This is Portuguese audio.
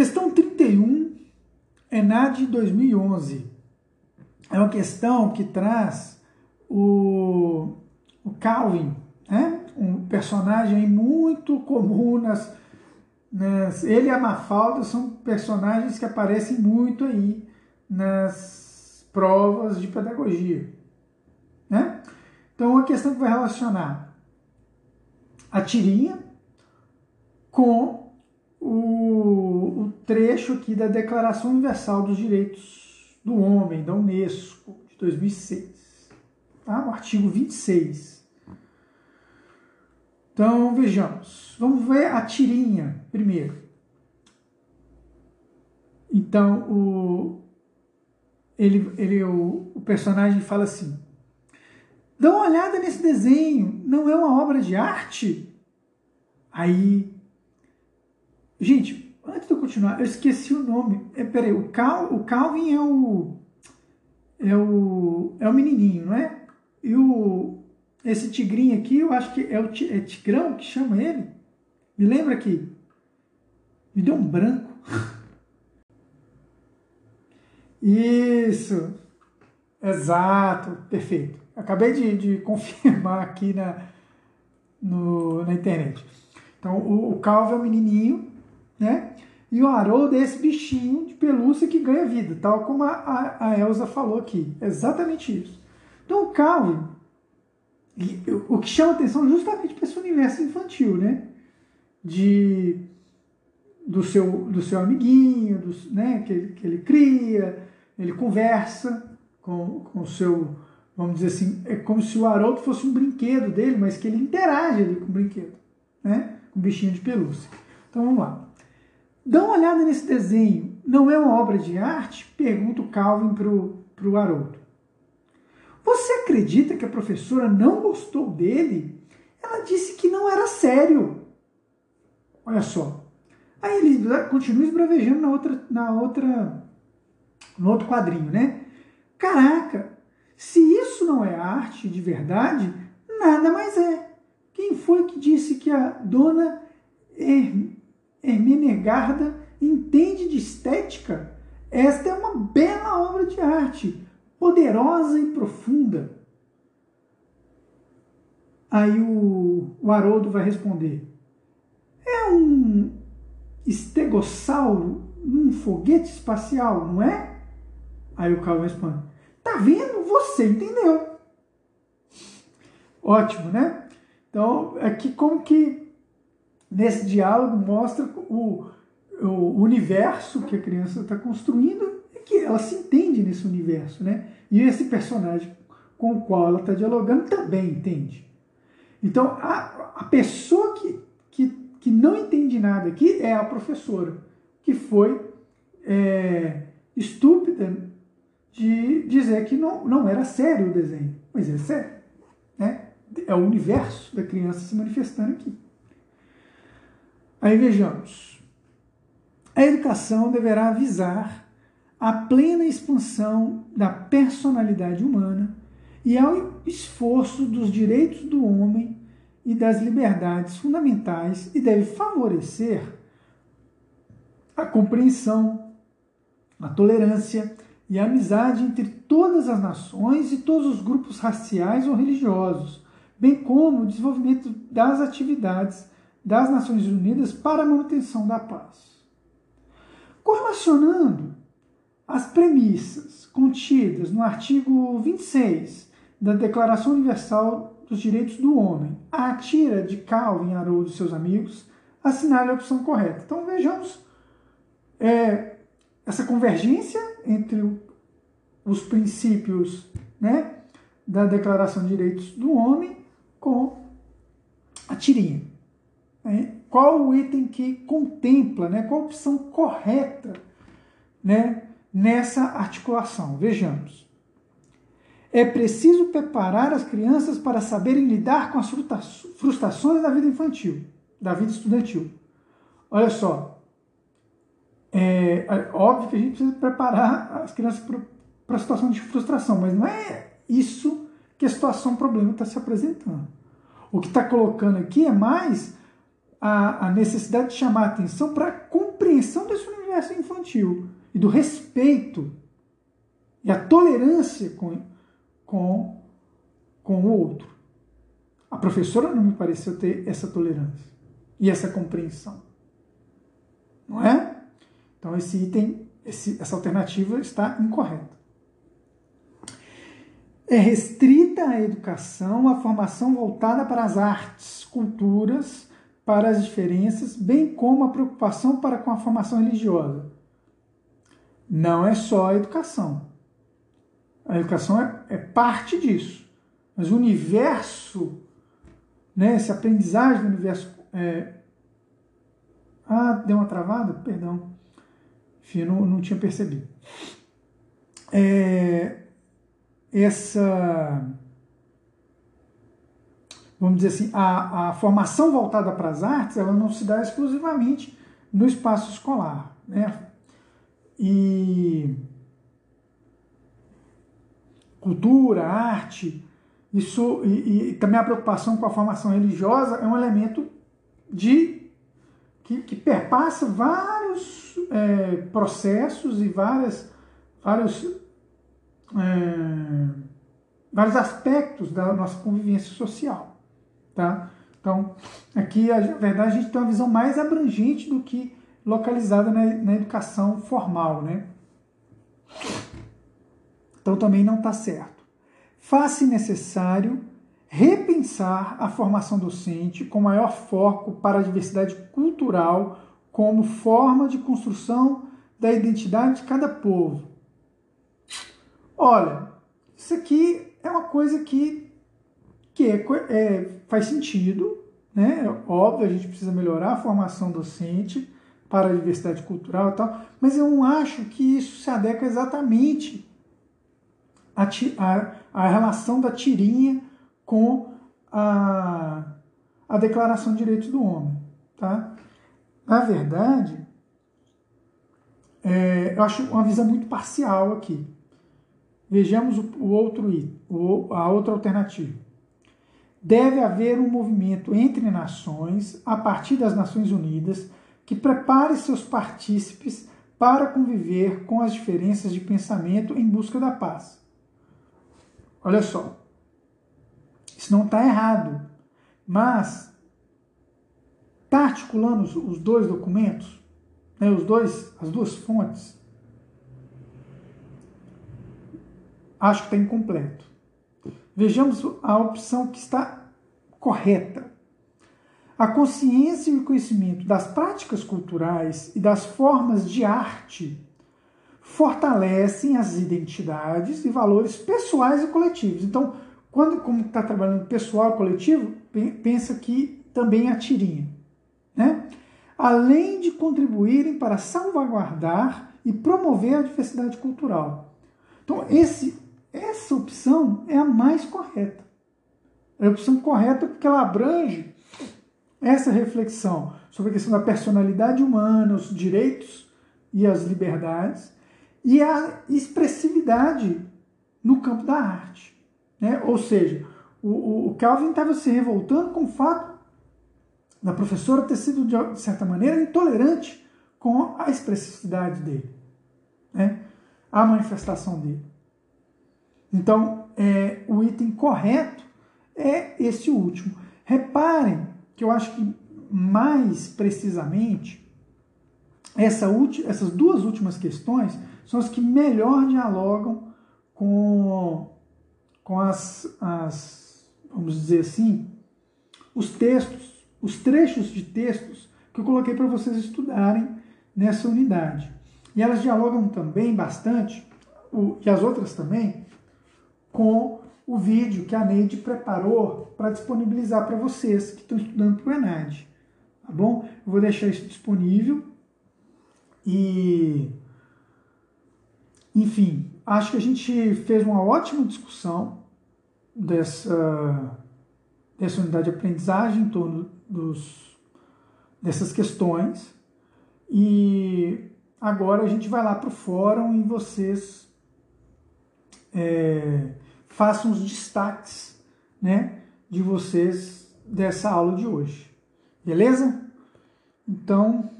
Questão 31, ENAD 2011. É uma questão que traz o, o Calvin, né? um personagem muito comum nas, nas. Ele e a Mafalda são personagens que aparecem muito aí nas provas de pedagogia. Né? Então, uma questão que vai relacionar a tirinha com o, o trecho aqui da Declaração Universal dos Direitos do Homem, da Unesco, de 2006. Tá? O artigo 26. Então, vejamos. Vamos ver a tirinha primeiro. Então, o, ele, ele, o, o personagem fala assim: Dá uma olhada nesse desenho, não é uma obra de arte? Aí. Gente, antes de eu continuar, eu esqueci o nome. É, peraí, o, Cal, o Calvin é o. É o. É o menininho, não é? E o. Esse tigrinho aqui, eu acho que é o é Tigrão que chama ele. Me lembra aqui. Me deu um branco. Isso. Exato, perfeito. Acabei de, de confirmar aqui na, no, na internet. Então, o, o Calvo é o menininho, né? E o Haroldo é esse bichinho de pelúcia que ganha vida, tal como a, a, Elsa falou aqui. Exatamente isso. Então, o Calvin, o que chama atenção justamente para esse universo infantil, né? De, do, seu, do seu amiguinho, do, né? que, ele, que ele cria, ele conversa com o seu vamos dizer assim, é como se o Haroldo fosse um brinquedo dele, mas que ele interage ali com o brinquedo, né? Com o bichinho de pelúcia. Então vamos lá. Dá uma olhada nesse desenho. Não é uma obra de arte? Pergunta o Calvin para o Haroldo. Você acredita que a professora não gostou dele? Ela disse que não era sério. Olha só. Aí ele continua esbravejando na outra, na outra, no outro quadrinho, né? Caraca, se isso não é arte de verdade, nada mais é. Quem foi que disse que a dona Hermenegarda entende de estética? Esta é uma bela obra de arte, poderosa e profunda. Aí o, o Haroldo vai responder: É um estegossauro num foguete espacial, não é? Aí o Calvin responde: Tá vendo? Você entendeu. Ótimo, né? Então, aqui como que nesse diálogo mostra o, o universo que a criança está construindo e que ela se entende nesse universo, né? E esse personagem com o qual ela está dialogando também entende. Então, a, a pessoa que, que, que não entende nada aqui é a professora, que foi é, estúpida de dizer que não, não era sério o desenho. Mas é sério. Né? É o universo da criança se manifestando aqui. Aí vejamos. A educação deverá visar a plena expansão da personalidade humana e ao esforço dos direitos do homem e das liberdades fundamentais e deve favorecer a compreensão, a tolerância, e a amizade entre todas as nações e todos os grupos raciais ou religiosos, bem como o desenvolvimento das atividades das Nações Unidas para a manutenção da paz. Correlacionando as premissas contidas no artigo 26 da Declaração Universal dos Direitos do Homem, a tira de Calvin, Haroldo e seus amigos, assinale a opção correta. Então vejamos é, essa convergência entre os princípios né, da Declaração de Direitos do Homem com a tirinha. Né? Qual o item que contempla, né? qual a opção correta né, nessa articulação? Vejamos. É preciso preparar as crianças para saberem lidar com as frustrações da vida infantil, da vida estudantil. Olha só, é, é, óbvio que a gente precisa preparar as crianças para a situação de frustração, mas não é isso que a situação problema está se apresentando. O que está colocando aqui é mais a, a necessidade de chamar atenção para a compreensão desse universo infantil e do respeito e a tolerância com, com, com o outro. A professora não me pareceu ter essa tolerância e essa compreensão. Não é? Então esse item, esse, essa alternativa está incorreta. É restrita a educação a formação voltada para as artes, culturas, para as diferenças, bem como a preocupação para com a formação religiosa. Não é só a educação. A educação é, é parte disso. Mas o universo, né, essa aprendizagem do universo. É... Ah, deu uma travada? Perdão. Enfim, eu não, não tinha percebido. É... Essa vamos dizer assim, a, a formação voltada para as artes, ela não se dá exclusivamente no espaço escolar, né? E cultura, arte, isso e, e, também a preocupação com a formação religiosa é um elemento de que, que perpassa vários é, processos e várias, vários, é, vários aspectos da nossa convivência social. Tá? Então, aqui, na verdade, a gente tem uma visão mais abrangente do que localizada na, na educação formal. Né? Então, também não está certo. Faz-se necessário repensar a formação docente com maior foco para a diversidade cultural como forma de construção da identidade de cada povo. Olha, isso aqui é uma coisa que que é, é, faz sentido, né? Óbvio, a gente precisa melhorar a formação docente para a diversidade cultural e tal, mas eu não acho que isso se adequa exatamente à, à, à relação da tirinha com a, a Declaração de Direitos do Homem. Tá? Na verdade, é, eu acho uma visão muito parcial aqui. Vejamos o, o outro o, a outra alternativa deve haver um movimento entre nações, a partir das Nações Unidas, que prepare seus partícipes para conviver com as diferenças de pensamento em busca da paz. Olha só, isso não está errado, mas está articulando os dois documentos, né, os dois, as duas fontes. Acho que está incompleto. Vejamos a opção que está correta. A consciência e o conhecimento das práticas culturais e das formas de arte fortalecem as identidades e valores pessoais e coletivos. Então, quando como está trabalhando pessoal e coletivo, pensa que também é a tirinha, né? Além de contribuírem para salvaguardar e promover a diversidade cultural. Então, esse essa opção é a mais correta. É a opção correta porque ela abrange essa reflexão sobre a questão da personalidade humana, os direitos e as liberdades e a expressividade no campo da arte. Né? Ou seja, o, o Calvin estava se revoltando com o fato da professora ter sido, de certa maneira, intolerante com a expressividade dele, né? a manifestação dele. Então, é, o item correto é esse último. Reparem que eu acho que mais precisamente essa essas duas últimas questões são as que melhor dialogam com, com as, as, vamos dizer assim, os textos, os trechos de textos que eu coloquei para vocês estudarem nessa unidade. E elas dialogam também bastante, o, e as outras também, com o vídeo que a Neide preparou para disponibilizar para vocês que estão estudando para o ENAD. Tá bom? Eu vou deixar isso disponível e. Enfim, acho que a gente fez uma ótima discussão dessa, dessa unidade de aprendizagem em torno dos, dessas questões. E agora a gente vai lá para o fórum e vocês é, façam os destaques né, de vocês dessa aula de hoje. Beleza? Então,